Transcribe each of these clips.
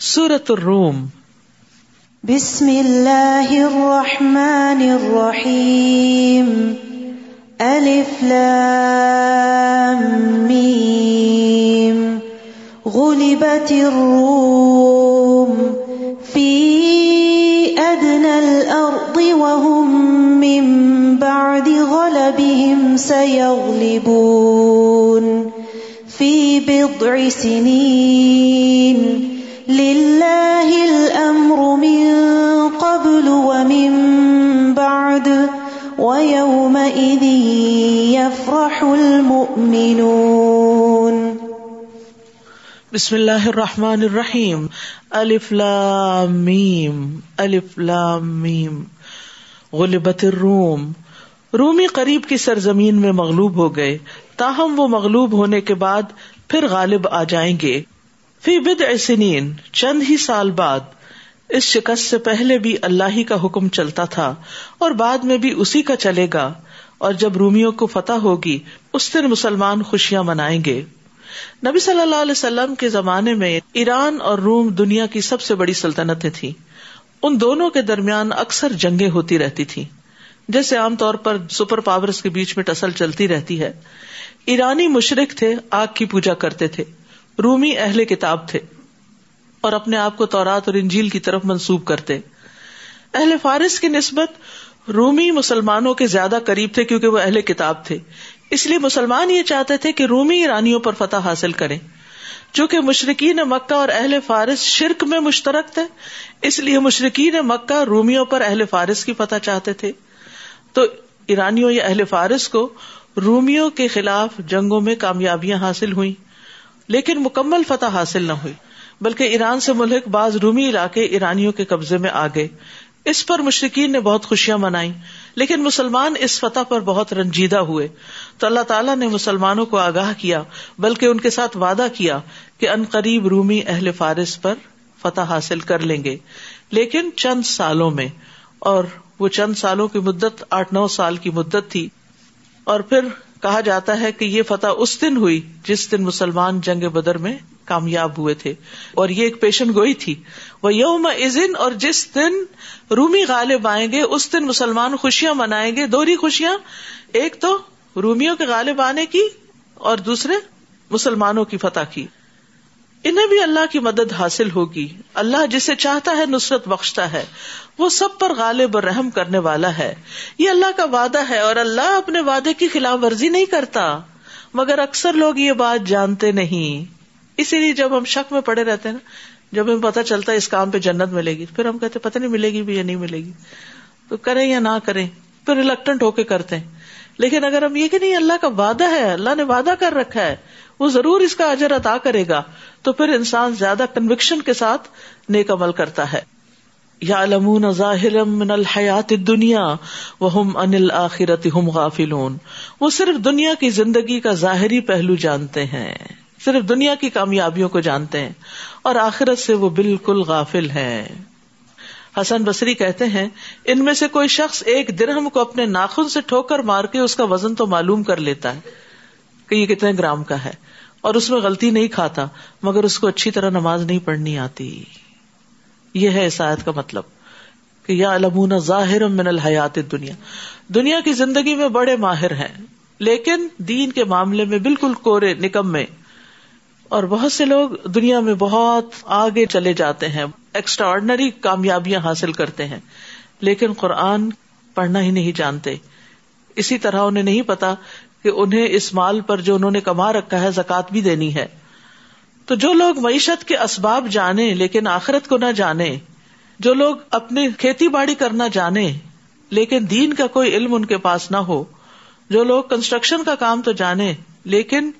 سورت الروم. بسم اللہ الرحمن الرحیم الف لام میم غلبت الروم فی ادنى الارض وهم من بعد غلبهم سيغلبون. في بضع سنين لله الأمر من قبل ومن بعد ويومئذ يفرح المؤمنون بسم اللہ الرحمن الرحیم، الف لام میم، الف لام میم، غلبت الروم۔ رومی قریب کی سرزمین میں مغلوب ہو گئے، تاہم وہ مغلوب ہونے کے بعد پھر غالب آ جائیں گے۔ فی بد سنین، چند ہی سال بعد، اس شکست سے پہلے بھی اللہ ہی کا حکم چلتا تھا اور بعد میں بھی اسی کا چلے گا اور جب رومیوں کو فتح ہوگی، اس دن مسلمان خوشیاں منائیں گے۔ نبی صلی اللہ علیہ وسلم کے زمانے میں ایران اور روم دنیا کی سب سے بڑی سلطنتیں تھیں۔ ان دونوں کے درمیان اکثر جنگیں ہوتی رہتی تھی جیسے عام طور پر سپر پاورز کے بیچ میں ٹسل چلتی رہتی ہے۔ ایرانی مشرق تھے، آگ کی پوجا کرتے تھے۔ رومی اہل کتاب تھے اور اپنے آپ کو تورات اور انجیل کی طرف منسوب کرتے۔ اہل فارس کی نسبت رومی مسلمانوں کے زیادہ قریب تھے کیونکہ وہ اہل کتاب تھے۔ اس لیے مسلمان یہ چاہتے تھے کہ رومی ایرانیوں پر فتح حاصل کریں۔ چونکہ مشرقین مکہ اور اہل فارس شرک میں مشترک تھے، اس لیے مشرقین مکہ رومیوں پر اہل فارس کی فتح چاہتے تھے۔ تو ایرانیوں یا اہل فارس کو رومیوں کے خلاف جنگوں میں کامیابیاں حاصل ہوئی لیکن مکمل فتح حاصل نہ ہوئی، بلکہ ایران سے ملک بعض رومی علاقے ایرانیوں کے قبضے میں آ گئے۔ اس پر مشرقین نے بہت خوشیاں منائی لیکن مسلمان اس فتح پر بہت رنجیدہ ہوئے۔ تو اللہ تعالیٰ نے مسلمانوں کو آگاہ کیا، بلکہ ان کے ساتھ وعدہ کیا کہ ان قریب رومی اہل فارس پر فتح حاصل کر لیں گے۔ لیکن چند سالوں میں، اور وہ چند سالوں کی مدت، آٹھ نو سال کی مدت تھی، اور پھر کہا جاتا ہے کہ یہ فتح اس دن ہوئی جس دن مسلمان جنگ بدر میں کامیاب ہوئے تھے۔ اور یہ ایک پیشن گوئی تھی۔ وہ یوم ازن اور جس دن رومی غالب آئیں گے، اس دن مسلمان خوشیاں منائیں گے۔ دوہری خوشیاں، ایک تو رومیوں کے غالب آنے کی اور دوسرے مسلمانوں کی فتح کی۔ انہیں بھی اللہ کی مدد حاصل ہوگی۔ اللہ جسے چاہتا ہے، نصرت بخشتا ہے۔ وہ سب پر غالب اور رحم کرنے والا ہے۔ یہ اللہ کا وعدہ ہے اور اللہ اپنے وعدے کی خلاف ورزی نہیں کرتا۔ مگر اکثر لوگ یہ بات جانتے نہیں۔ اسی لیے جب ہم شک میں پڑے رہتے ہیں نا، جب ہمیں پتا چلتا ہے اس کام پہ جنت ملے گی، پھر ہم کہتے پتہ نہیں ملے گی بھی یا نہیں ملے گی۔ تو کریں یا نہ کریں، پھر ریلیکٹنٹ ہو کے کرتے ہیں۔ لیکن اگر ہم یہ کہ نہیں، اللہ کا وعدہ ہے، اللہ نے وعدہ کر رکھا ہے، وہ ضرور اس کا اجر ادا کرے گا۔ تو پھر انسان زیادہ کنوکشن کے ساتھ نیک عمل کرتا ہے۔ یا لمون ظاہر من الحیات دنیا وہ ان آخرت ہم غافلون۔ وہ صرف دنیا کی زندگی کا ظاہری پہلو جانتے ہیں، صرف دنیا کی کامیابیوں کو جانتے ہیں اور آخرت سے وہ بالکل غافل ہے حسن بصری کہتے ہیں، ان میں سے کوئی شخص ایک درہم کو اپنے ناخن سے ٹھوکر مار کے اس کا وزن تو معلوم کر لیتا ہے کہ یہ کتنے گرام کا ہے اور اس میں غلطی نہیں کھاتا، مگر اس کو اچھی طرح نماز نہیں پڑھنی آتی۔ یہ ہے آیت کا مطلب کہ یا علمون ظاہر من الحیات دنیا دنیا کی زندگی میں بڑے ماہر ہیں، لیکن دین کے معاملے میں بالکل کورے نکم میں۔ اور بہت سے لوگ دنیا میں بہت آگے چلے جاتے ہیں ایکسٹرا آرڈنری کامیابیاں حاصل کرتے ہیں۔ لیکن قرآن پڑھنا ہی نہیں جانتے۔ اسی طرح انہیں نہیں پتا کہ انہیں اس مال پر جو انہوں نے کما رکھا ہے زکات بھی دینی ہے۔ تو جو لوگ معیشت کے اسباب جانے لیکن آخرت کو نہ جانے، جو لوگ اپنی کھیتی باڑی کرنا جانے لیکن دین کا کوئی علم ان کے پاس نہ ہو، جو لوگ کنسٹرکشن کا کام تو جانے لیکن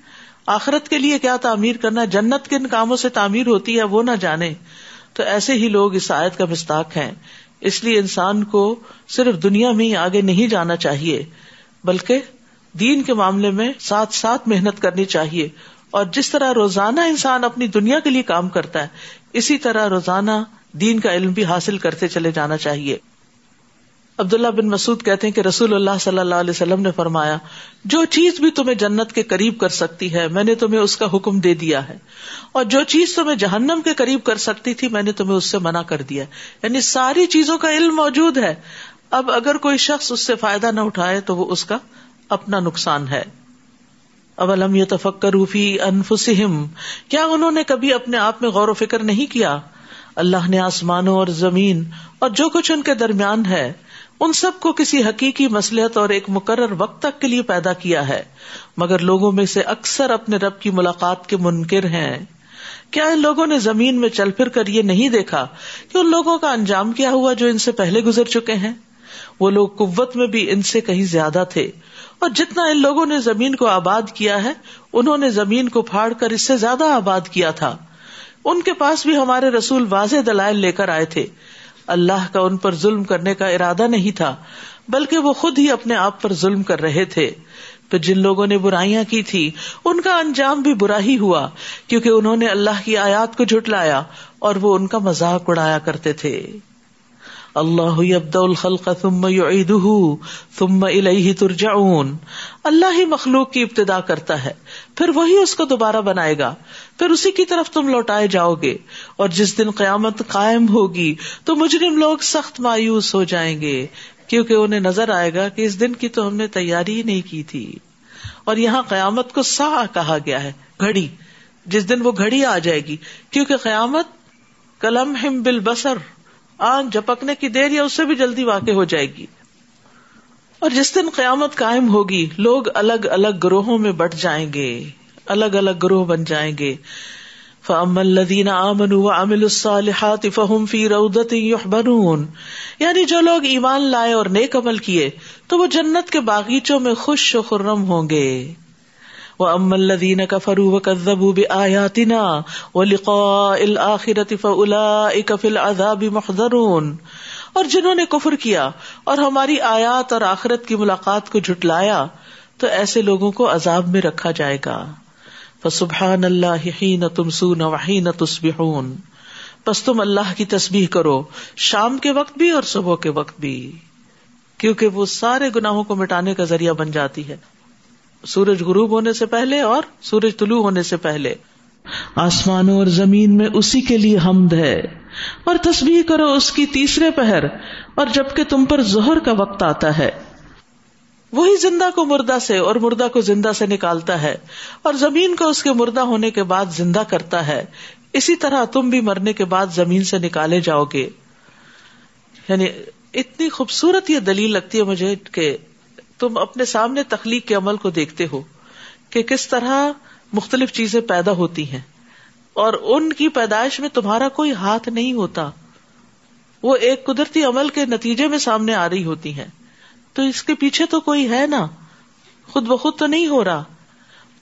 آخرت کے لیے کیا تعمیر کرنا، جنت کن کاموں سے تعمیر ہوتی ہے وہ نہ جانے، تو ایسے ہی لوگ اس آیت کا مستاق ہیں۔ اس لیے انسان کو صرف دنیا میں ہی آگے نہیں جانا چاہیے، بلکہ دین کے معاملے میں ساتھ ساتھ محنت کرنی چاہیے۔ اور جس طرح روزانہ انسان اپنی دنیا کے لیے کام کرتا ہے، اسی طرح روزانہ دین کا علم بھی حاصل کرتے چلے جانا چاہیے۔ عبداللہ بن مسعود کہتے ہیں کہ رسول اللہ صلی اللہ علیہ وسلم نے فرمایا، جو چیز بھی تمہیں جنت کے قریب کر سکتی ہے، میں نے تمہیں اس کا حکم دے دیا ہے۔ اور جو چیز تمہیں جہنم کے قریب کر سکتی تھی، میں نے تمہیں اس سے منع کر دیا یعنی ساری چیزوں کا علم موجود ہے۔ اب اگر کوئی شخص اس سے فائدہ نہ اٹھائے، تو وہ اس کا اپنا نقصان ہے۔ اب الم یہ تفکر روفی انفسم کیا انہوں نے کبھی اپنے آپ میں غور و فکر نہیں کیا؟ اللہ نے آسمانوں اور زمین اور جو کچھ ان کے درمیان ہے، ان سب کو کسی حقیقی مسلحت اور ایک مقرر وقت تک کے لیے پیدا کیا ہے۔ مگر لوگوں میں سے اکثر اپنے رب کی ملاقات کے منکر ہیں۔ کیا ان لوگوں نے زمین میں چل پھر کر یہ نہیں دیکھا کہ ان لوگوں کا انجام کیا ہوا جو ان سے پہلے گزر چکے ہیں؟ وہ لوگ قوت میں بھی ان سے کہیں زیادہ تھے۔ اور جتنا ان لوگوں نے زمین کو آباد کیا ہے، انہوں نے زمین کو پھاڑ کر اس سے زیادہ آباد کیا تھا۔ ان کے پاس بھی ہمارے رسول واضح دلائل لے کر آئے تھے۔ اللہ کا ان پر ظلم کرنے کا ارادہ نہیں تھا، بلکہ وہ خود ہی اپنے آپ پر ظلم کر رہے تھے۔ پھر جن لوگوں نے برائیاں کی تھی، ان کا انجام بھی برا ہی ہوا، کیونکہ انہوں نے اللہ کی آیات کو جھٹلایا اور وہ ان کا مذاق اڑایا کرتے تھے۔ اللہ ابد الخلق ثم يعيده ثم الیہ ترجعون۔ اللہ ہی مخلوق کی ابتدا کرتا ہے، پھر وہی اس کو دوبارہ بنائے گا۔ پھر اسی کی طرف تم لوٹائے جاؤ گے اور جس دن قیامت قائم ہوگی تو مجرم لوگ سخت مایوس ہو جائیں گے، کیونکہ انہیں نظر آئے گا کہ اس دن کی تو ہم نے تیاری ہی نہیں کی تھی۔ اور یہاں قیامت کو سا کہا گیا ہے، گھڑی۔ جس دن وہ گھڑی آ جائے گی، کیونکہ قیامت کلم ہم بل بسر آنکھ جپکنے کی دیر یا اس سے بھی جلدی واقع ہو جائے گی۔ اور جس دن قیامت قائم ہوگی، لوگ الگ الگ گروہوں میں بٹ جائیں گے، الگ الگ گروہ بن جائیں گے۔ فهم في روضة يحبرون یعنی جو لوگ ایمان لائے اور نیک عمل کیے، تو وہ جنت کے باغیچوں میں خوش و خرم ہوں گے۔ وہ ام الدین کا فرو کزبو آیاتنا و لقاء الآخرت فأولئك في العذاب محضرون اور جنہوں نے کفر کیا اور ہماری آیات اور آخرت کی ملاقات کو جھٹلایا، تو ایسے لوگوں کو عذاب میں رکھا جائے گا۔ فسبحان اللہ حین تمسون وحین تصبحون۔ پس تم اللہ کی تسبیح کرو، شام کے وقت بھی اور صبح کے وقت بھی، کیونکہ وہ سارے گناہوں کو مٹانے کا ذریعہ بن جاتی ہے۔ سورج غروب ہونے سے پہلے اور سورج طلوع ہونے سے پہلے۔ آسمانوں اور زمین میں اسی کے لیے حمد ہے۔ اور تصویر کرو اس کی تیسرے پہر، اور جبکہ تم پر زہر کا وقت آتا ہے۔ وہی زندہ کو مردہ سے اور مردہ کو زندہ سے نکالتا ہے، اور زمین کو اس کے مردہ ہونے کے بعد زندہ کرتا ہے۔ اسی طرح تم بھی مرنے کے بعد زمین سے نکالے جاؤ گے۔ یعنی اتنی خوبصورت یہ دلیل لگتی ہے مجھے کہ تم اپنے سامنے تخلیق کے عمل کو دیکھتے ہو کہ کس طرح مختلف چیزیں پیدا ہوتی ہیں اور ان کی پیدائش میں تمہارا کوئی ہاتھ نہیں ہوتا۔ وہ ایک قدرتی عمل کے نتیجے میں سامنے آ رہی ہوتی ہیں۔ تو اس کے پیچھے تو کوئی ہے نا؟ خود بخود تو نہیں ہو رہا۔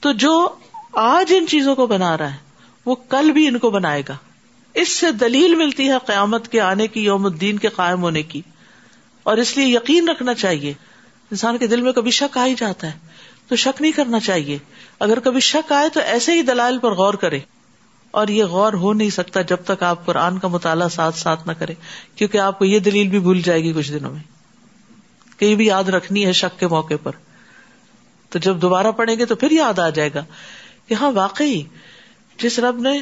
تو جو آج ان چیزوں کو بنا رہا ہے، وہ کل بھی ان کو بنائے گا۔ اس سے دلیل ملتی ہے قیامت کے آنے کی، یوم الدین کے قائم ہونے کی۔ اور اس لیے یقین رکھنا چاہیے انسان کے دل میں کبھی شک آ ہی جاتا ہے، تو شک نہیں کرنا چاہیے۔ اگر کبھی شک آئے تو ایسے ہی دلائل پر غور کرے اور یہ غور ہو نہیں سکتا جب تک آپ قرآن کا مطالعہ ساتھ ساتھ نہ کرے کیونکہ آپ کو یہ دلیل بھی بھول جائے گی کچھ دنوں میں۔ کہ یہ بھی یاد رکھنی ہے شک کے موقع پر۔ تو جب دوبارہ پڑھیں گے تو پھر یاد آ جائے گا کہ ہاں واقعی جس رب نے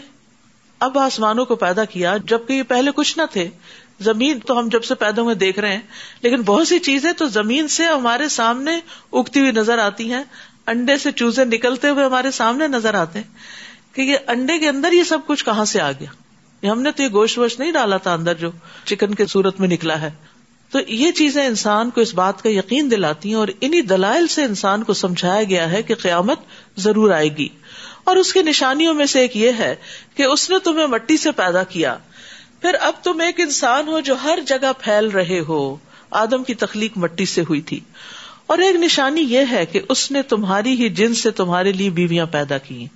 اب آسمانوں کو پیدا کیا، جبکہ یہ پہلے کچھ نہ تھے زمین تو ہم جب سے پیدا ہوئے دیکھ رہے ہیں، لیکن بہت سی چیزیں تو زمین سے ہمارے سامنے اگتی ہوئی نظر آتی ہیں، انڈے سے چوزے نکلتے ہوئے ہمارے سامنے نظر آتے ہیں کہ یہ انڈے کے اندر یہ سب کچھ کہاں سے آ گیا؟ ہم نے تو یہ گوشت ووشت نہیں ڈالا تھا اندر جو چکن کے صورت میں نکلا ہے۔ تو یہ چیزیں انسان کو اس بات کا یقین دلاتی ہیں اور انہیں دلائل سے انسان کو سمجھایا گیا ہے کہ قیامت ضرور آئے گی۔ اور اس کی نشانیوں میں سے ایک یہ ہے کہ اس نے تمہیں مٹی سے پیدا کیا۔ پھر اب تم ایک انسان ہو جو ہر جگہ پھیل رہے ہو۔ آدم کی تخلیق مٹی سے ہوئی تھی۔ اور ایک نشانی یہ ہے کہ اس نے تمہاری ہی جن سے تمہارے لیے بیویاں پیدا کی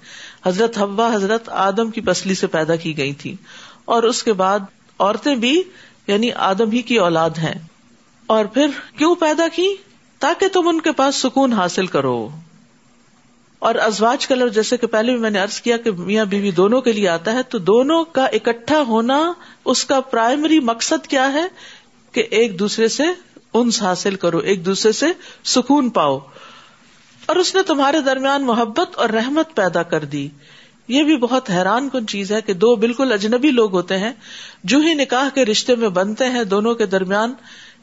حضرت ہوا حضرت آدم کی پسلی سے پیدا کی گئی تھی۔ اور اس کے بعد عورتیں بھی یعنی آدم ہی کی اولاد ہیں۔ اور پھر کیوں پیدا کی تاکہ تم ان کے پاس سکون حاصل کرو۔ اور ازواج کلر جیسے کہ پہلے بھی میں نے ارض کیا کہ میاں بیوی دونوں کے لیے آتا ہے تو دونوں کا اکٹھا ہونا اس کا پرائمری مقصد کیا ہے کہ ایک دوسرے سے انس حاصل کرو، ایک دوسرے سے سکون پاؤ۔ اور اس نے تمہارے درمیان محبت اور رحمت پیدا کر دی۔ یہ بھی بہت حیران کن چیز ہے کہ دو بالکل اجنبی لوگ ہوتے ہیں، جو ہی نکاح کے رشتے میں بنتے ہیں، دونوں کے درمیان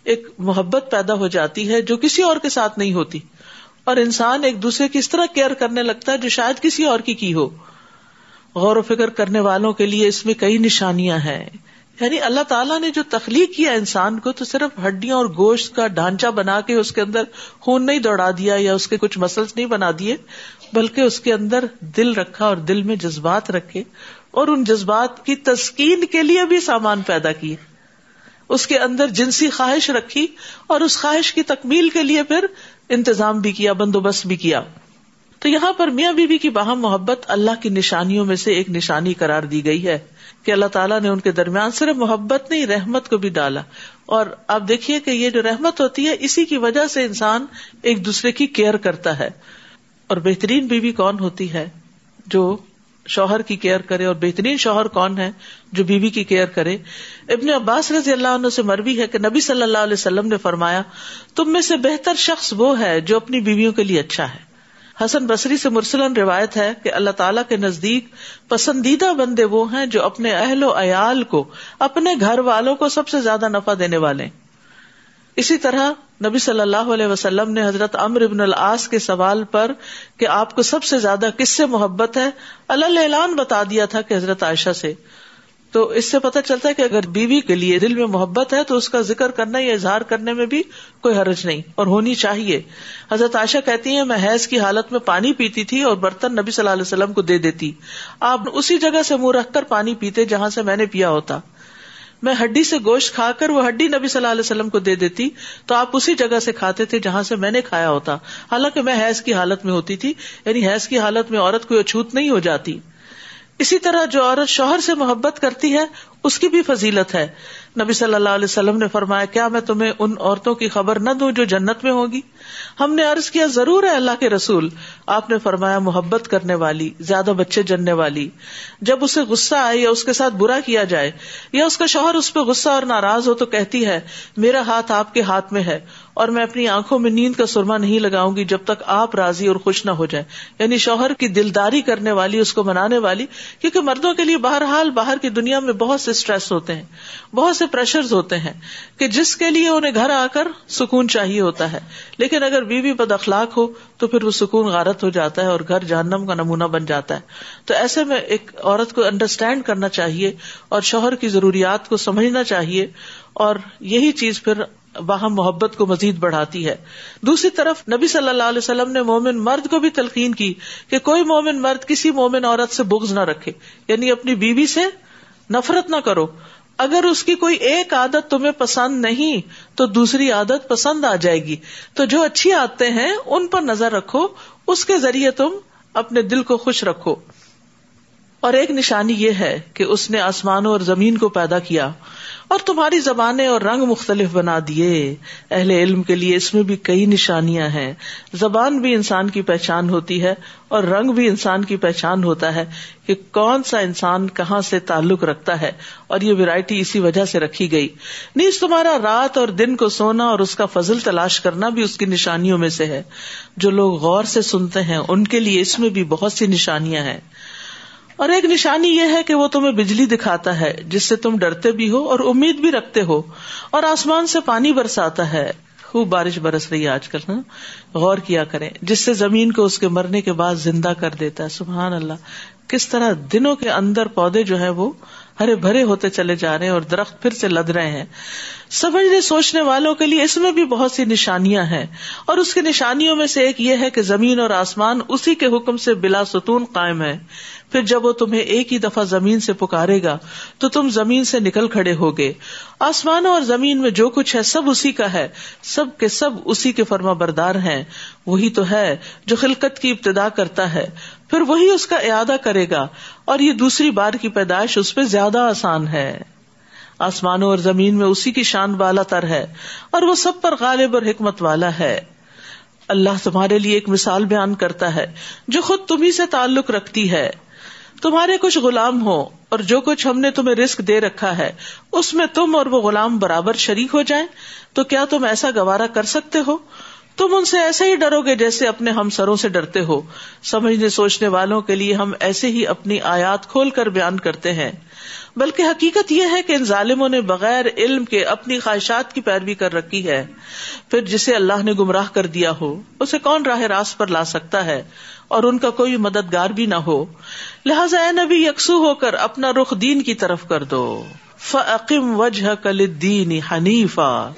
ایک محبت پیدا ہو جاتی ہے جو کسی اور کے ساتھ نہیں ہوتی۔ اور انسان ایک دوسرے کی اس طرح کیئر کرنے لگتا ہے جو شاید کسی اور کی کی ہو۔ غور و فکر کرنے والوں کے لیے اس میں کئی نشانیاں ہیں۔ یعنی اللہ تعالیٰ نے جو تخلیق کیا انسان کو تو صرف ہڈیاں اور گوشت کا ڈھانچہ بنا کے اس کے اندر خون نہیں دوڑا دیا یا اس کے کچھ مسلس نہیں بنا دیے، بلکہ اس کے اندر دل رکھا اور دل میں جذبات رکھے اور ان جذبات کی تسکین کے لیے بھی سامان پیدا کیے۔ اس کے اندر جنسی خواہش رکھی اور اس خواہش کی تکمیل کے لیے پھر انتظام بھی کیا، بندوبست بھی کیا۔ تو یہاں پر میاں بیوی بی کی باہم محبت اللہ کی نشانیوں میں سے ایک نشانی قرار دی گئی ہے کہ اللہ تعالیٰ نے ان کے درمیان صرف محبت نہیں، رحمت کو بھی ڈالا۔ اور آپ دیکھیے کہ یہ جو رحمت ہوتی ہے، اسی کی وجہ سے انسان ایک دوسرے کی کیئر کرتا ہے۔ اور بہترین بیوی کون ہوتی ہے؟ جو شوہر کی کیئر کرے اور بہترین شوہر کون ہے جو بیوی کی کیئر کرے۔ ابن عباس رضی اللہ عنہ سے مربی ہے کہ نبی صلی اللہ علیہ وسلم نے فرمایا، تم میں سے بہتر شخص وہ ہے جو اپنی بیویوں کے لیے اچھا ہے۔ حسن بصری سے مرسلن روایت ہے کہ اللہ تعالیٰ کے نزدیک پسندیدہ بندے وہ ہیں جو اپنے اہل و عیال کو، اپنے گھر والوں کو سب سے زیادہ نفع دینے والے۔ اسی طرح نبی صلی اللہ علیہ وسلم نے حضرت امر ابن العاص کے سوال پر کہ آپ کو سب سے زیادہ کس سے محبت ہے؟ اللہ اعلان بتا دیا تھا کہ حضرت عائشہ سے۔ تو اس سے پتہ چلتا ہے کہ اگر بیوی کے لیے دل میں محبت ہے تو اس کا ذکر کرنا یا اظہار کرنے میں بھی کوئی حرج نہیں اور ہونی چاہیے۔ حضرت عائشہ کہتی ہیں، میں حیض کی حالت میں پانی پیتی تھی اور برتن نبی صلی اللہ علیہ وسلم کو دے دیتی۔ آپ اسی جگہ سے منہ رکھ کر پانی پیتے جہاں سے میں نے پیا ہوتا۔ میں ہڈی سے گوشت کھا کر وہ ہڈی نبی صلی اللہ علیہ وسلم کو دے دیتی تو آپ اسی جگہ سے کھاتے تھے جہاں سے میں نے کھایا ہوتا۔ حالانکہ میں حیض کی حالت میں ہوتی تھی یعنی حیض کی حالت میں عورت کوئی اچھوت نہیں ہو جاتی۔ اسی طرح جو عورت شوہر سے محبت کرتی ہے، اس کی بھی فضیلت ہے۔ نبی صلی اللہ علیہ وسلم نے فرمایا، کیا میں تمہیں ان عورتوں کی خبر نہ دوں جو جنت میں ہوگی؟ ہم نے عرض کیا، ضرور ہے اللہ کے رسول۔ آپ نے فرمایا، محبت کرنے والی، زیادہ بچے جننے والی۔ جب اسے غصہ آئے یا اس کے ساتھ برا کیا جائے یا اس کا شوہر اس پہ غصہ اور ناراض ہو تو کہتی ہے، میرا ہاتھ آپ کے ہاتھ میں ہے۔ اور میں اپنی آنکھوں میں نیند کا سرما نہیں لگاؤں گی جب تک آپ راضی اور خوش نہ ہو جائے یعنی شوہر کی دلداری کرنے والی، اس کو منانے والی، کیونکہ مردوں کے لیے بہرحال باہر کی دنیا میں بہت سے اسٹریس ہوتے ہیں، بہت سے پریشر ہوتے ہیں کہ جس کے لیے انہیں گھر آ کر سکون چاہیے ہوتا ہے۔ لیکن اگر بیوی بد اخلاق ہو تو پھر وہ سکون غارت ہو جاتا ہے اور گھر جہنم کا نمونہ بن جاتا ہے۔ تو ایسے میں ایک عورت کو انڈرسٹینڈ کرنا چاہیے اور شوہر کی ضروریات کو سمجھنا چاہیے اور یہی چیز پھر باہم محبت کو مزید بڑھاتی ہے۔ دوسری طرف نبی صلی اللہ علیہ وسلم نے مومن مرد کو بھی تلقین کی کہ کوئی مومن مرد کسی مومن عورت سے بغض نہ رکھے یعنی اپنی بیوی سے نفرت نہ کرو۔ اگر اس کی کوئی ایک عادت تمہیں پسند نہیں تو دوسری عادت پسند آ جائے گی۔ تو جو اچھی عادتیں ہیں ان پر نظر رکھو، اس کے ذریعے تم اپنے دل کو خوش رکھو۔ اور ایک نشانی یہ ہے کہ اس نے آسمانوں اور زمین کو پیدا کیا۔ اور تمہاری زبانیں اور رنگ مختلف بنا دیے۔ اہل علم کے لیے اس میں بھی کئی نشانیاں ہیں۔ زبان بھی انسان کی پہچان ہوتی ہے اور رنگ بھی انسان کی پہچان ہوتا ہے کہ کون سا انسان کہاں سے تعلق رکھتا ہے اور یہ ویرائٹی اسی وجہ سے رکھی گئی۔ نیز تمہارا رات اور دن کو سونا اور اس کا فضل تلاش کرنا بھی اس کی نشانیوں میں سے ہے۔ جو لوگ غور سے سنتے ہیں، ان کے لیے اس میں بھی بہت سی نشانیاں ہیں۔ اور ایک نشانی یہ ہے کہ وہ تمہیں بجلی دکھاتا ہے، جس سے تم ڈرتے بھی ہو اور امید بھی رکھتے ہو، اور آسمان سے پانی برساتا ہے۔ خوب بارش برس رہی ہے آج کل ہاں؟ غور کیا کریں، جس سے زمین کو اس کے مرنے کے بعد زندہ کر دیتا ہے۔ سبحان اللہ۔ کس طرح دنوں کے اندر پودے جو ہے وہ ہرے بھرے ہوتے چلے جا رہے ہیں اور درخت پھر سے لد رہے ہیں۔ سمجھنے، سوچنے والوں کے لیے اس میں بھی بہت سی نشانیاں ہیں۔ اور اس کی نشانیوں میں سے ایک یہ ہے کہ زمین اور آسمان اسی کے حکم سے بلا ستون قائم ہے پھر جب وہ تمہیں ایک ہی دفعہ زمین سے پکارے گا، تو تم زمین سے نکل کھڑے ہوگے۔ آسمانوں اور زمین میں جو کچھ ہے، سب اسی کا ہے۔ سب کے سب اسی کے فرما بردار ہیں۔ وہی تو ہے جو خلقت کی ابتدا کرتا ہے۔ پھر وہی اس کا اعادہ کرے گا۔ اور یہ دوسری بار کی پیدائش اس پہ زیادہ آسان ہے۔ آسمانوں اور زمین میں اسی کی شان والا تر ہے۔ اور وہ سب پر غالب اور حکمت والا ہے۔ اللہ تمہارے لیے ایک مثال بیان کرتا ہے، جو خود تمہیں سے تعلق رکھتی ہے۔ تمہارے کچھ غلام ہو اور جو کچھ ہم نے تمہیں رسک دے رکھا ہے، اس میں تم اور وہ غلام برابر شریک ہو جائیں، تو کیا تم ایسا گوارا کر سکتے ہو؟ تم ان سے ایسے ہی ڈرو گے جیسے اپنے ہم سروں سے ڈرتے ہو۔ سمجھنے سوچنے والوں کے لیے ہم ایسے ہی اپنی آیات کھول کر بیان کرتے ہیں۔ بلکہ حقیقت یہ ہے کہ ان ظالموں نے بغیر علم کے اپنی خواہشات کی پیروی کر رکھی ہے۔ پھر جسے اللہ نے گمراہ کر دیا ہو، اسے کون راہ راست پر لا سکتا ہے؟ اور ان کا کوئی مددگار بھی نہ ہو۔ لہٰذا اے نبی، یکسو ہو کر اپنا رخ دین کی طرف کر دو۔ فعقم وجہ کل دین حنیفا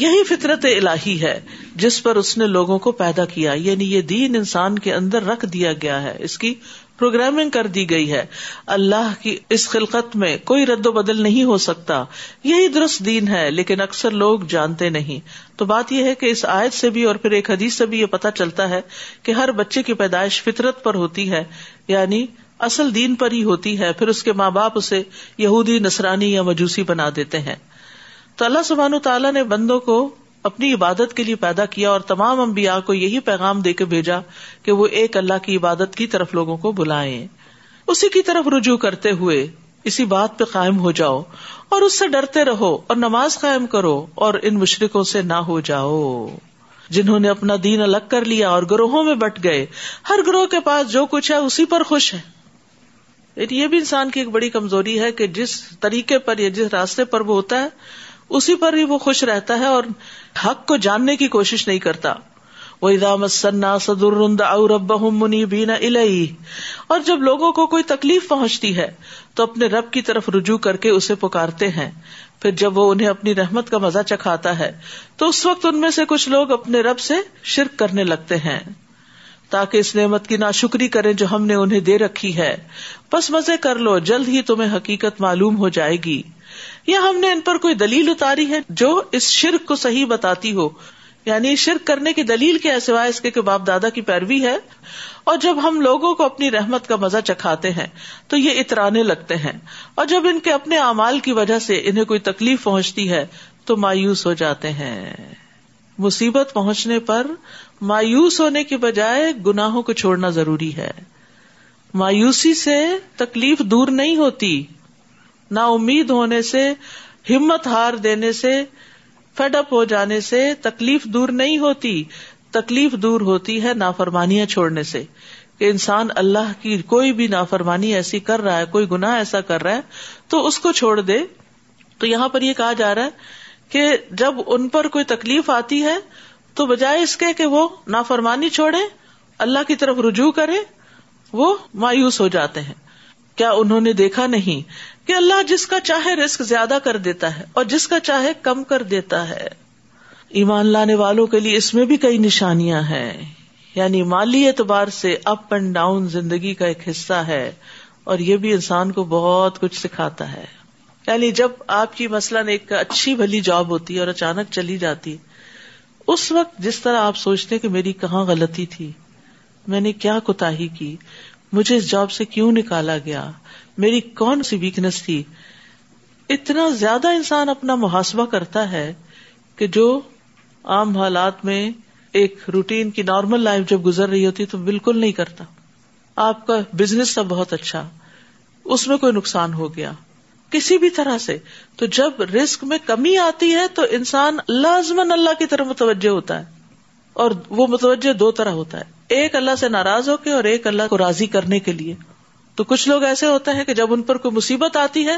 یہی فطرت الہی ہے جس پر اس نے لوگوں کو پیدا کیا یعنی یہ دین انسان کے اندر رکھ دیا گیا ہے، اس کی پروگرامنگ کر دی گئی ہے۔ اللہ کی اس خلقت میں کوئی رد و بدل نہیں ہو سکتا۔ یہی درست دین ہے، لیکن اکثر لوگ جانتے نہیں۔ تو بات یہ ہے کہ اس آیت سے بھی اور پھر ایک حدیث سے بھی یہ پتا چلتا ہے کہ ہر بچے کی پیدائش فطرت پر ہوتی ہے یعنی اصل دین پر ہی ہوتی ہے۔ پھر اس کے ماں باپ اسے یہودی نسرانی یا مجوسی بنا دیتے ہیں۔ تو اللہ سبحان تعالیٰ نے بندوں کو اپنی عبادت کے لیے پیدا کیا اور تمام انبیاء کو یہی پیغام دے کے بھیجا کہ وہ ایک اللہ کی عبادت کی طرف لوگوں کو بلائیں۔ اسی کی طرف رجوع کرتے ہوئے اسی بات پہ قائم ہو جاؤ اور اس سے ڈرتے رہو اور نماز قائم کرو اور ان مشرقوں سے نہ ہو جاؤ۔ جنہوں نے اپنا دین الگ کر لیا اور گروہوں میں بٹ گئے، ہر گروہ کے پاس جو کچھ ہے اسی پر خوش ہے یہ بھی انسان کی ایک بڑی کمزوری ہے کہ جس طریقے پر یا جس راستے پر وہ ہوتا ہے اسی پر ہی وہ خوش رہتا ہے اور حق کو جاننے کی کوشش نہیں کرتا۔ وہ ادام سنا منی بینا اور جب لوگوں کو کوئی تکلیف پہنچتی ہے، تو اپنے رب کی طرف رجوع کر کے اسے پکارتے ہیں۔ پھر جب وہ انہیں اپنی رحمت کا مزہ چکھاتا ہے، تو اس وقت ان میں سے کچھ لوگ اپنے رب سے شرک کرنے لگتے ہیں۔ تاکہ اس نعمت کی ناشکری کریں جو ہم نے انہیں دے رکھی ہے۔ بس مزے کر لو، جلد ہی تمہیں حقیقت معلوم ہو جائے گی۔ یا ہم نے ان پر کوئی دلیل اتاری ہے جو اس شرک کو صحیح بتاتی ہو؟ یعنی شرک کرنے کی دلیل کے سوائے اس کے باپ دادا کی پیروی ہے؟ اور جب ہم لوگوں کو اپنی رحمت کا مزہ چکھاتے ہیں، تو یہ اترانے لگتے ہیں۔ اور جب ان کے اپنے اعمال کی وجہ سے انہیں کوئی تکلیف پہنچتی ہے، تو مایوس ہو جاتے ہیں۔ مصیبت پہنچنے پر مایوس ہونے کی بجائے گناہوں کو چھوڑنا ضروری ہے۔ مایوسی سے تکلیف دور نہیں ہوتی۔ نا امید ہونے سے، ہمت ہار دینے سے فیڈ اپ ہو جانے سے، تکلیف دور نہیں ہوتی۔ تکلیف دور ہوتی ہے نافرمانیاں چھوڑنے سے۔ کہ انسان اللہ کی کوئی بھی نافرمانی ایسی کر رہا ہے، کوئی گنا ایسا کر رہا ہے، تو اس کو چھوڑ دے۔ تو یہاں پر یہ کہا جا رہا ہے کہ جب ان پر کوئی تکلیف آتی ہے، تو بجائے اس کے کہ وہ نافرمانی چھوڑے اللہ کی طرف رجوع کرے وہ مایوس ہو جاتے ہیں۔ کیا انہوں نے دیکھا نہیں کہ اللہ جس کا چاہے رسک زیادہ کر دیتا ہے اور جس کا چاہے کم کر دیتا ہے۔ ایمان لانے والوں کے لیے اس میں بھی کئی نشانیاں ہیں۔ یعنی مالی اعتبار سے اپ اینڈ ڈاؤن زندگی کا ایک حصہ ہے اور یہ بھی انسان کو بہت کچھ سکھاتا ہے۔ یعنی جب آپ کی مثلاً ایک اچھی بھلی جاب ہوتی ہے اور اچانک چلی جاتی، اس وقت جس طرح آپ سوچتے کہ میری کہاں غلطی تھی، میں نے کیا کوتا کی مجھے اس جاب سے کیوں نکالا گیا؟ میری کون سی ویکنیس تھی؟ اتنا زیادہ انسان اپنا محاسبہ کرتا ہے کہ جو عام حالات میں ایک روٹین کی نارمل لائف جب گزر رہی ہوتی تو بالکل نہیں کرتا۔ آپ کا بزنس تھا بہت اچھا۔ اس میں کوئی نقصان ہو گیا۔ کسی بھی طرح سے۔ تو جب رسک میں کمی آتی ہے تو انسان لازمن اللہ کی طرف متوجہ ہوتا ہے۔ اور وہ متوجہ دو طرح ہوتا ہے۔ ایک اللہ سے ناراض ہو کے اور ایک اللہ کو راضی کرنے کے لیے۔ تو کچھ لوگ ایسے ہوتے ہیں کہ جب ان پر کوئی مصیبت آتی ہے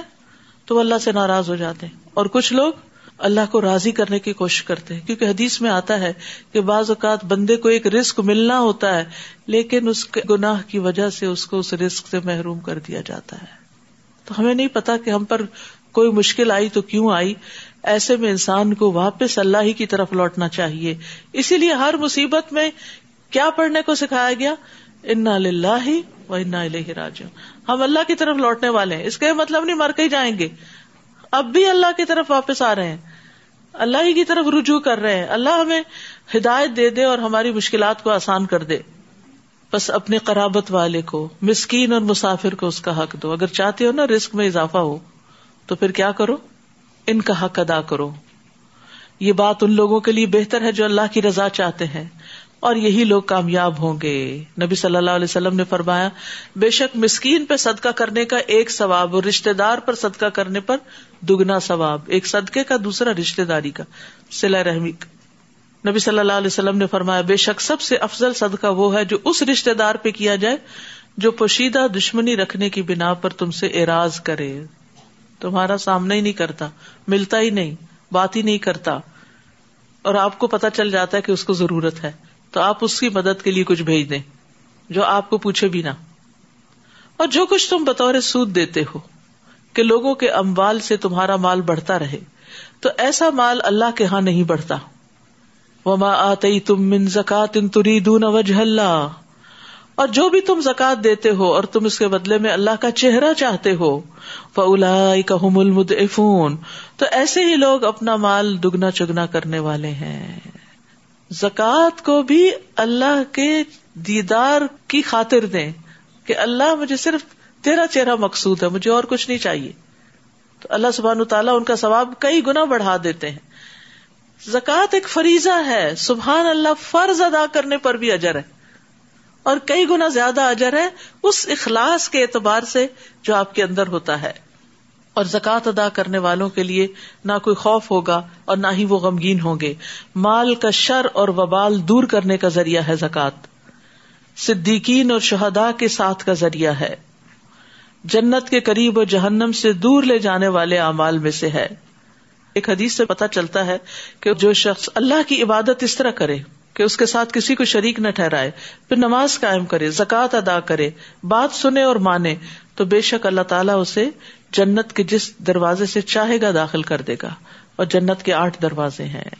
تو وہ اللہ سے ناراض ہو جاتے ہیں۔ اور کچھ لوگ اللہ کو راضی کرنے کی کوشش کرتے ہیں۔ کیونکہ حدیث میں آتا ہے کہ بعض اوقات بندے کو ایک رسک ملنا ہوتا ہے، لیکن اس کے گناہ کی وجہ سے اس کو اس رسک سے محروم کر دیا جاتا ہے۔ تو ہمیں نہیں پتا کہ ہم پر کوئی مشکل آئی تو کیوں آئی ایسے میں انسان کو واپس اللہ ہی کی طرف لوٹنا چاہیے۔ اسی لیے ہر مصیبت میں کیا پڑھنے کو سکھایا گیا؟ انا ہی و انا راج ہم اللہ کی طرف لوٹنے والے ہیں۔ اس کا مطلب نہیں مر کے جائیں گے۔ اب بھی اللہ کی طرف واپس آ رہے ہیں۔ اللہ ہی کی طرف رجوع کر رہے ہیں۔ اللہ ہمیں ہدایت دے دے اور ہماری مشکلات کو آسان کر دے۔ بس اپنے قرابت والے کو، مسکین اور مسافر کو اس کا حق دو۔ اگر چاہتے ہو نا رسک میں اضافہ ہو، تو پھر کیا کرو؟ ان کا حق ادا کرو۔ یہ بات ان لوگوں کے لیے بہتر ہے جو اللہ کی رضا چاہتے ہیں۔ اور یہی لوگ کامیاب ہوں گے۔ نبی صلی اللہ علیہ وسلم نے فرمایا، بے شک مسکین پہ صدقہ کرنے کا ایک ثواب اور رشتے دار پر صدقہ کرنے پر دگنا ثواب۔ ایک صدقے کا دوسرا رشتے داری کا۔ سلا رحمی۔ کا نبی صلی اللہ علیہ وسلم نے فرمایا، بے شک سب سے افضل صدقہ وہ ہے جو اس رشتے دار پہ کیا جائے جو پوشیدہ دشمنی رکھنے کی بنا پر تم سے اراض کرے۔ تمہارا سامنا ہی نہیں کرتا، ملتا ہی نہیں، بات ہی نہیں کرتا۔ اور آپ کو پتا چل جاتا ہے کہ اس کو ضرورت ہے۔ تو آپ اس کی مدد کے لیے کچھ بھیج دیں، جو آپ کو پوچھے بھی نہ۔ اور جو کچھ تم بطور سود دیتے ہو، کہ لوگوں کے اموال سے تمہارا مال بڑھتا رہے، تو ایسا مال اللہ کے ہاں نہیں بڑھتا۔ وما آتی تم من زکات ان تری دون وجہ اللہ اور جو بھی تم زکات دیتے ہو اور تم اس کے بدلے میں اللہ کا چہرہ چاہتے ہو فلا کام المدفون تو ایسے ہی لوگ اپنا مال دگنا چگنا کرنے والے ہیں۔ زکات کو بھی اللہ کے دیدار کی خاطر دیں کہ اللہ مجھے صرف تیرا چہرہ مقصود ہے، مجھے اور کچھ نہیں چاہیے۔ تو اللہ سبحان تعالیٰ ان کا ثواب کئی گنا بڑھا دیتے ہیں۔ زکات ایک فریضہ ہے۔ سبحان اللہ، فرض ادا کرنے پر بھی اجر ہے۔ اور کئی گنا زیادہ اجر ہے اس اخلاص کے اعتبار سے جو آپ کے اندر ہوتا ہے۔ اور زکوٰۃ ادا کرنے والوں کے لیے نہ کوئی خوف ہوگا اور نہ ہی وہ غمگین ہوں گے۔ مال کا شر اور وبال دور کرنے کا ذریعہ ہے زکوٰۃ۔ صدیقین اور شہدا کے ساتھ کا ذریعہ ہے۔ جنت کے قریب اور جہنم سے دور لے جانے والے اعمال میں سے ہے۔ ایک حدیث سے پتا چلتا ہے کہ جو شخص اللہ کی عبادت اس طرح کرے۔ کہ اس کے ساتھ کسی کو شریک نہ ٹھہرائے، پھر نماز قائم کرے، زکوٰۃ ادا کرے، بات سنے اور مانے، تو بے شک اللہ تعالیٰ اسے جنت کے جس دروازے سے چاہے گا داخل کر دے گا، اور جنت کے آٹھ دروازے ہیں۔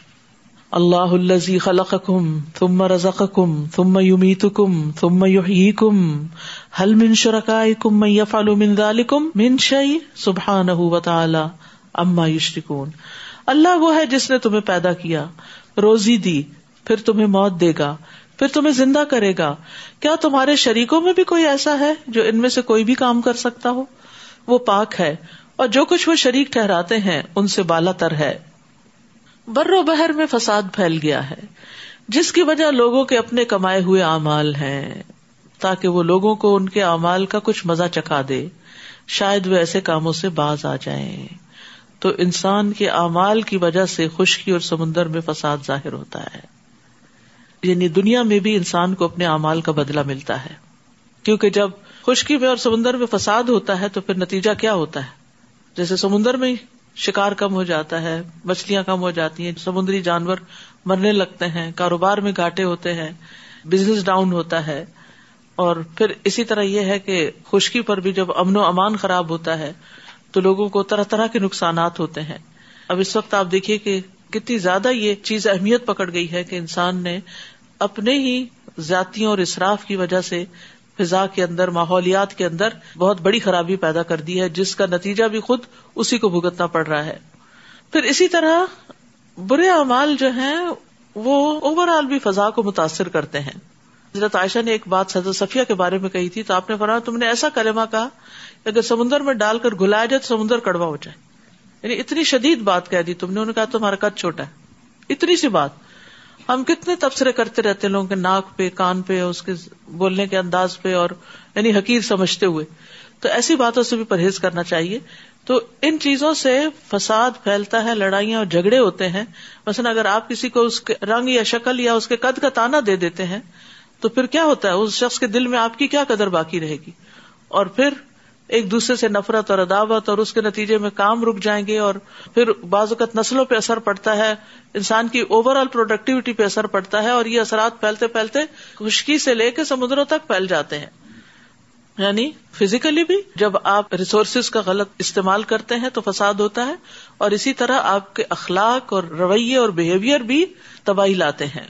اللہ الزی خلق کم تم رزق کم تم یومیت کم تم کم حل من شرکا کم یفال من کم من شعی سبحان تعالی اما یشرکون۔ اللہ وہ ہے جس نے تمہیں پیدا کیا، روزی دی پھر تمہیں موت دے گا، پھر تمہیں زندہ کرے گا۔ کیا تمہارے شریکوں میں بھی کوئی ایسا ہے جو ان میں سے کوئی بھی کام کر سکتا ہو؟ وہ پاک ہے، اور جو کچھ وہ شریک ٹھہراتے ہیں، ان سے بالا تر ہے۔ بر و بہر میں فساد پھیل گیا ہے، جس کی وجہ لوگوں کے اپنے کمائے ہوئے اعمال ہیں، تاکہ وہ لوگوں کو ان کے اعمال کا کچھ مزہ چکھا دے۔ شاید وہ ایسے کاموں سے باز آ جائیں۔ تو انسان کے اعمال کی وجہ سے خشکی اور سمندر میں فساد ظاہر ہوتا ہے۔ یعنی دنیا میں بھی انسان کو اپنے اعمال کا بدلا ملتا ہے۔ کیونکہ جب خشکی میں اور سمندر میں فساد ہوتا ہے تو پھر نتیجہ کیا ہوتا ہے؟ جیسے سمندر میں شکار کم ہو جاتا ہے، مچھلیاں کم ہو جاتی ہیں، سمندری جانور مرنے لگتے ہیں، کاروبار میں گھاٹے ہوتے ہیں بزنس ڈاؤن ہوتا ہے۔ اور پھر اسی طرح یہ ہے کہ خشکی پر بھی جب امن و امان خراب ہوتا ہے تو لوگوں کو طرح طرح کے نقصانات ہوتے ہیں۔ اب اس وقت آپ دیکھیے کہ کتنی زیادہ یہ چیز اہمیت پکڑ گئی ہے کہ انسان نے اپنے ہی ذاتیوں اور اصراف کی وجہ سے فضا کے اندر، ماحولیات کے اندر بہت بڑی خرابی پیدا کر دی ہے، جس کا نتیجہ بھی خود اسی کو بھگتنا پڑ رہا ہے۔ پھر اسی طرح برے اعمال جو ہیں، وہ اوور آل بھی فضا کو متاثر کرتے ہیں۔ حضرت عائشہ نے ایک بات حضرت صفیہ کے بارے میں کہی تھی، تو آپ نے فرمایا تم نے ایسا کلمہ کہا کہ اگر سمندر میں ڈال کر گلایا جائے تو سمندر کڑوا ہو جائے۔ یعنی اتنی شدید بات کہہ دی تم نے، انہوں نے کہا تمہارا قد چھوٹا ہے۔ اتنی سی بات۔ ہم کتنے تبصرے کرتے رہتے ہیں لوگوں کے ناک پہ، کان پہ، اس کے بولنے کے انداز پہ اور یعنی حقیر سمجھتے ہوئے۔ تو ایسی باتوں سے بھی پرہیز کرنا چاہیے۔ تو ان چیزوں سے فساد پھیلتا ہے، لڑائیاں اور جھگڑے ہوتے ہیں۔ مثلاً اگر آپ کسی کو اس کے رنگ یا شکل یا اس کے قد کا تانا دے دیتے ہیں، تو پھر کیا ہوتا ہے؟ اس شخص کے دل میں آپ کی کیا قدر باقی رہے گی؟ اور پھر ایک دوسرے سے نفرت اور عداوت اور اس کے نتیجے میں کام رک جائیں گے اور پھر بعض اوقات نسلوں پہ اثر پڑتا ہے، انسان کی اوور آل پروڈکٹیوٹی پہ اثر پڑتا ہے اور یہ اثرات پھیلتے پھیلتے خشکی سے لے کے سمندروں تک پھیل جاتے ہیں۔ یعنی فزیکلی بھی جب آپ ریسورسز کا غلط استعمال کرتے ہیں تو فساد ہوتا ہے اور اسی طرح آپ کے اخلاق اور رویے اور بہیویئر بھی تباہی لاتے ہیں۔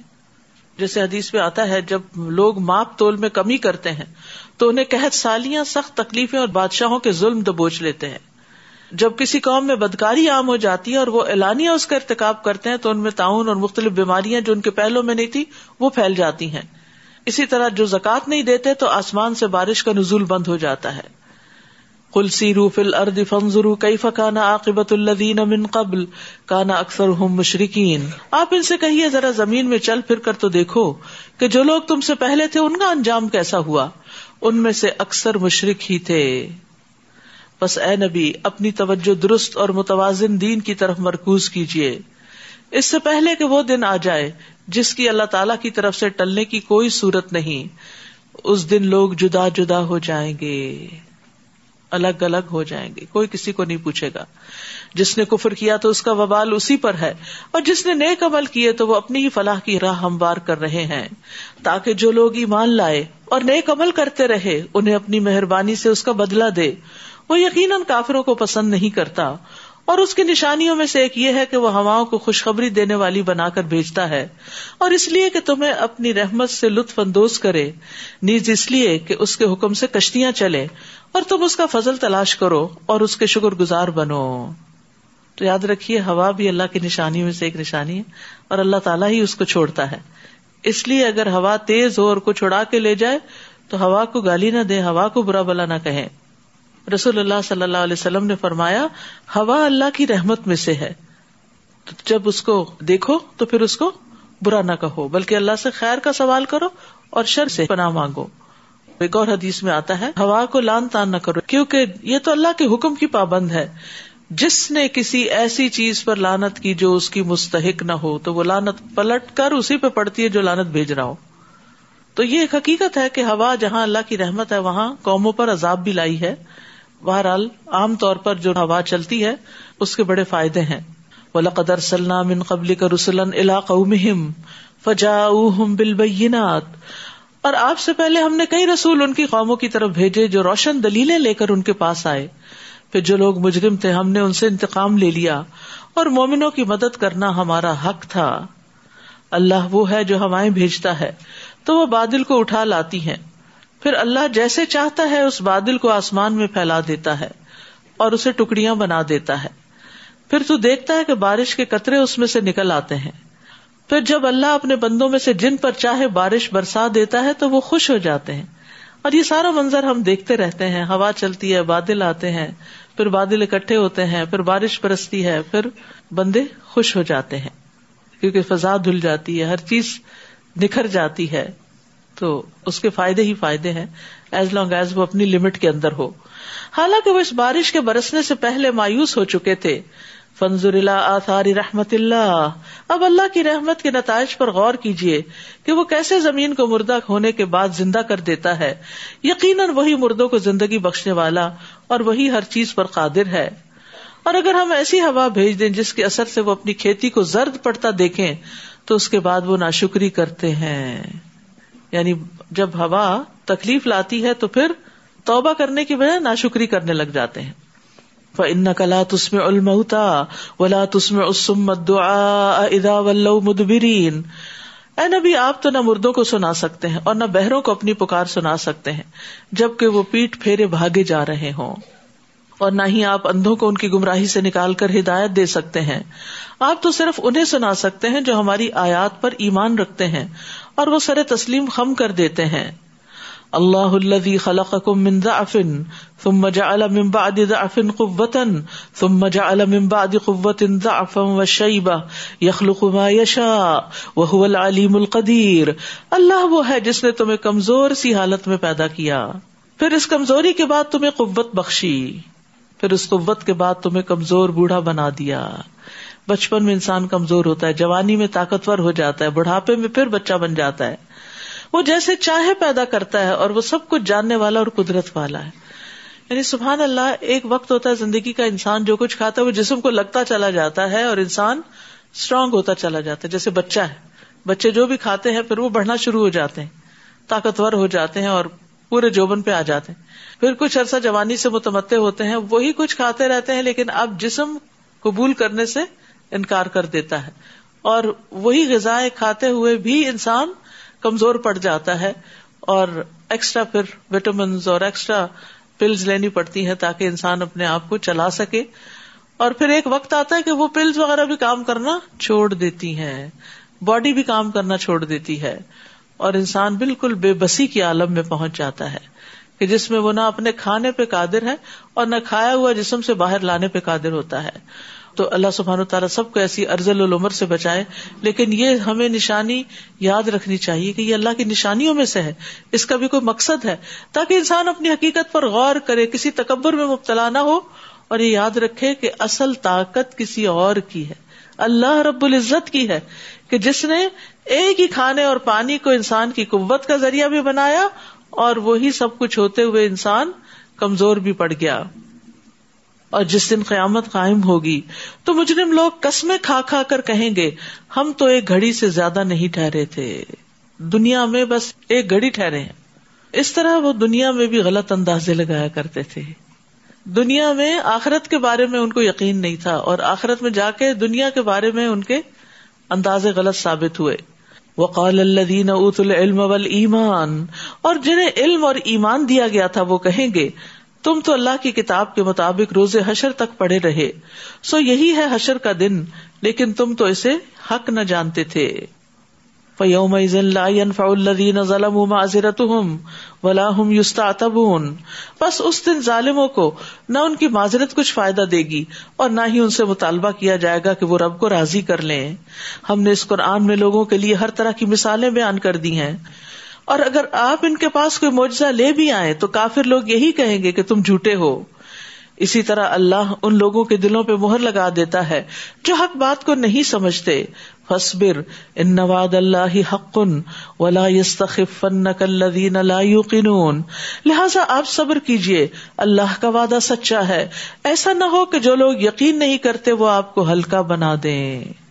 جیسے حدیث میں آتا ہے، جب لوگ ماپ تول میں کمی کرتے ہیں تو انہیں قحط سالیاں، سخت تکلیفیں اور بادشاہوں کے ظلم دبوچ لیتے ہیں۔ جب کسی قوم میں بدکاری عام ہو جاتی ہے اور وہ اعلانیہ اس کا ارتقاب کرتے ہیں تو ان میں تعاون اور مختلف بیماریاں جو ان کے پہلو میں نہیں تھی وہ پھیل جاتی ہیں۔ اسی طرح جو زکات نہیں دیتے تو آسمان سے بارش کا نزول بند ہو جاتا ہے۔ کل سیرو فل ارد فنزرو کئی فکانا عاقبت الدین من قبل کانا اکثر ہوں مشرقین آپ ان سے کہیے، ذرا زمین میں چل پھر کر تو دیکھو کہ جو لوگ تم سے پہلے تھے ان کا انجام کیسا ہوا؟ ان میں سے اکثر مشرق ہی تھے۔ بس اے نبی، اپنی توجہ درست اور متوازن دین کی طرف مرکوز کیجیے اس سے پہلے کہ وہ دن آ جائے، جس کی اللہ تعالی کی طرف سے ٹلنے کی کوئی صورت نہیں، اس دن لوگ جدا جدا ہو جائیں گے۔ الگ الگ ہو جائیں گے، کوئی کسی کو نہیں پوچھے گا۔ جس نے کفر کیا تو اس کا وبال اسی پر ہے، اور جس نے نیک عمل کیے تو وہ اپنی ہی فلاح کی راہ ہموار کر رہے ہیں۔ تاکہ جو لوگ ایمان لائے اور نیک عمل کرتے رہے، انہیں اپنی مہربانی سے اس کا بدلا دے۔ وہ یقیناً کافروں کو پسند نہیں کرتا۔ اور اس کی نشانیوں میں سے ایک یہ ہے کہ وہ ہواؤں کو خوشخبری دینے والی بنا کر بھیجتا ہے اور اس لیے کہ تمہیں اپنی رحمت سے لطف اندوز کرے، نیز اس لیے کہ اس کے حکم سے کشتیاں چلے اور تم اس کا فضل تلاش کرو اور اس کے شکر گزار بنو۔ تو یاد رکھیے، ہوا بھی اللہ کی نشانی میں سے ایک نشانی ہے اور اللہ تعالیٰ ہی اس کو چھوڑتا ہے۔ اس لیے اگر ہوا تیز ہو اور کچھ اڑا کے لے جائے، تو ہوا کو گالی نہ دے، ہوا کو برا بلا نہ کہیں رسول اللہ صلی اللہ علیہ وسلم نے فرمایا، ہوا اللہ کی رحمت میں سے ہے۔ جب اس کو دیکھو تو پھر اس کو برا نہ کہو، بلکہ اللہ سے خیر کا سوال کرو اور شر سے پناہ مانگو۔ ایک اور حدیث میں آتا ہے، ہوا کو لان تان نہ کرو، کیونکہ یہ تو اللہ کے حکم کی پابند ہے۔ جس نے کسی ایسی چیز پر لانت کی جو اس کی مستحق نہ ہو، تو وہ لانت پلٹ کر اسی پہ پڑتی ہے جو لانت بھیج رہا ہو۔ تو یہ ایک حقیقت ہے کہ ہوا جہاں اللہ کی رحمت ہے، وہاں قوموں پر عذاب بھی لائی ہے۔ بہرحال عام طور پر جو ہوا چلتی ہے، اس کے بڑے فائدے ہیں۔ وہ لقدر سلام ان قبل کا رسول علاقہ فجا بالبینات اور آپ سے پہلے ہم نے کئی رسول ان کی قوموں کی طرف بھیجے جو روشن دلیلیں لے کر ان کے پاس آئے۔ پھر جو لوگ مجرم تھے، ہم نے ان سے انتقام لے لیا۔ اور مومنوں کی مدد کرنا ہمارا حق تھا۔ اللہ وہ ہے جو ہوائیں بھیجتا ہے۔ تو وہ بادل کو اٹھا لاتی ہیں۔ پھر اللہ جیسے چاہتا ہے اس بادل کو آسمان میں پھیلا دیتا ہے اور اسے ٹکڑیاں بنا دیتا ہے۔ پھر تو دیکھتا ہے کہ بارش کے قطرے اس میں سے نکل آتے ہیں۔ پھر جب اللہ اپنے بندوں میں سے جن پر چاہے بارش برسا دیتا ہے تو وہ خوش ہو جاتے ہیں۔ اور یہ سارا منظر ہم دیکھتے رہتے ہیں۔ ہوا چلتی ہے، بادل آتے ہیں، پھر بادل اکٹھے ہوتے ہیں، پھر بارش برستی ہے، پھر بندے خوش ہو جاتے ہیں۔ کیونکہ فضا دھل جاتی ہے، ہر چیز نکھر جاتی ہے۔ تو اس کے فائدے ہی فائدے ہیں ایز لانگ ایز وہ اپنی لمٹ کے اندر ہو۔ حالانکہ وہ اس بارش کے برسنے سے پہلے مایوس ہو چکے تھے۔ فنزر اللہ آثاری رحمت اللہ۔ اب اللہ کی رحمت کے نتائج پر غور کیجیے کہ وہ کیسے زمین کو مردہ ہونے کے بعد زندہ کر دیتا ہے۔ یقیناً وہی مردوں کو زندگی بخشنے والا اور وہی ہر چیز پر قادر ہے۔ اور اگر ہم ایسی ہوا بھیج دیں جس کے اثر سے وہ اپنی کھیتی کو زرد پڑتا دیکھیں، تو اس کے بعد وہ ناشکری کرتے ہیں۔ یعنی جب ہوا تکلیف لاتی ہے تو پھر توبہ کرنے کی وجہ ناشکری کرنے لگ جاتے ہیں۔ ان کلا تسم المتا ولا تسم اسم ادا ولو مدبرین اے نبی، آپ تو نہ مردوں کو سنا سکتے ہیں اور نہ بہروں کو اپنی پکار سنا سکتے ہیں، جبکہ وہ پیٹ پھیرے بھاگے جا رہے ہوں۔ اور نہ ہی آپ اندھوں کو ان کی گمراہی سے نکال کر ہدایت دے سکتے ہیں۔ آپ تو صرف انہیں سنا سکتے ہیں جو ہماری آیات پر ایمان رکھتے ہیں۔ اور وہ سر تسلیم خم کر دیتے ہیں۔ اللہ الذي خلقكم من ضعف ثم جعل من بعد ضعف قوة ثم جعل من بعد قوة ضعفا وشيبة يخلق ما يشاء وهو العليم القدير اللہ وہ ہے جس نے تمہیں کمزور سی حالت میں پیدا کیا۔ پھر اس کمزوری کے بعد تمہیں قوت بخشی۔ پھر اس قوت کے بعد تمہیں کمزور بوڑھا بنا دیا۔ بچپن میں انسان کمزور ہوتا ہے، جوانی میں طاقتور ہو جاتا ہے، بڑھاپے میں پھر بچہ بن جاتا ہے۔ وہ جیسے چاہے پیدا کرتا ہے اور وہ سب کچھ جاننے والا اور قدرت والا ہے۔ یعنی سبحان اللہ، ایک وقت ہوتا ہے زندگی کا انسان جو کچھ کھاتا ہے، وہ جسم کو لگتا چلا جاتا ہے اور انسان اسٹرانگ ہوتا چلا جاتا ہے، جیسے بچہ ہے۔ بچے جو بھی کھاتے ہیں، پھر وہ بڑھنا شروع ہو جاتے ہیں، طاقتور ہو جاتے ہیں اور پورے جوبن پہ آ جاتے ہیں۔ پھر کچھ عرصہ جوانی سے متمدے ہوتے ہیں، وہی کچھ کھاتے رہتے ہیں، لیکن اب جسم قبول کرنے سے انکار کر دیتا ہے۔ اور وہی غذا کھاتے ہوئے بھی انسان کمزور پڑ جاتا ہے اور ایکسٹرا پھر وٹامنس اور ایکسٹرا پلز لینی پڑتی ہیں تاکہ انسان اپنے آپ کو چلا سکے۔ اور پھر ایک وقت آتا ہے کہ وہ پلز وغیرہ بھی کام کرنا چھوڑ دیتی ہیں۔ باڈی بھی کام کرنا چھوڑ دیتی ہے۔ اور انسان بالکل بے بسی کے عالم میں پہنچ جاتا ہے کہ جس میں وہ نہ اپنے کھانے پہ قادر ہے اور نہ کھایا ہوا جسم سے باہر لانے پہ قادر ہوتا ہے۔ تو اللہ سبحان و تعالیٰ سب کو ایسی ارزل العمر سے بچائے۔ لیکن یہ ہمیں نشانی یاد رکھنی چاہیے کہ یہ اللہ کی نشانیوں میں سے ہے۔ اس کا بھی کوئی مقصد ہے۔ تاکہ انسان اپنی حقیقت پر غور کرے، کسی تکبر میں مبتلا نہ ہو اور یہ یاد رکھے کہ اصل طاقت کسی اور کی ہے۔ اللہ رب العزت کی ہے کہ جس نے ایک ہی کھانے اور پانی کو انسان کی قوت کا ذریعہ بھی بنایا اور وہی سب کچھ ہوتے ہوئے انسان کمزور بھی پڑ گیا۔ اور جس دن قیامت قائم ہوگی، تو مجرم لوگ قسمیں کھا کھا کر کہیں گے، ہم تو ایک گھڑی سے زیادہ نہیں ٹھہرے تھے۔ دنیا میں بس ایک گھڑی ٹھہرے ہیں۔ اس طرح وہ دنیا میں بھی غلط اندازے لگایا کرتے تھے۔ دنیا میں آخرت کے بارے میں ان کو یقین نہیں تھا اور آخرت میں جا کے دنیا کے بارے میں ان کے اندازے غلط ثابت ہوئے۔ وقال الذين اوتوا العلم والایمان۔ اور جنہیں علم اور ایمان دیا گیا تھا، وہ کہیں گے تم تو اللہ کی کتاب کے مطابق روز حشر تک پڑے رہے۔ سو یہی ہے حشر کا دن، لیکن تم تو اسے حق نہ جانتے تھے۔ فیوم بس اس دن ظالموں کو نہ ان کی معذرت کچھ فائدہ دے گی اور نہ ہی ان سے مطالبہ کیا جائے گا کہ وہ رب کو راضی کر لیں۔ ہم نے اس قرآن میں لوگوں کے لیے ہر طرح کی مثالیں بیان کر دی ہیں۔ اور اگر آپ ان کے پاس کوئی معجزہ لے بھی آئے تو کافر لوگ یہی کہیں گے کہ تم جھوٹے ہو۔ اسی طرح اللہ ان لوگوں کے دلوں پہ مہر لگا دیتا ہے جو حق بات کو نہیں سمجھتے۔ فصبر ان نواد اللہ حق ولا الذين لا يوقنون لہذا آپ صبر کیجیے، اللہ کا وعدہ سچا ہے۔ ایسا نہ ہو کہ جو لوگ یقین نہیں کرتے وہ آپ کو ہلکا بنا دیں۔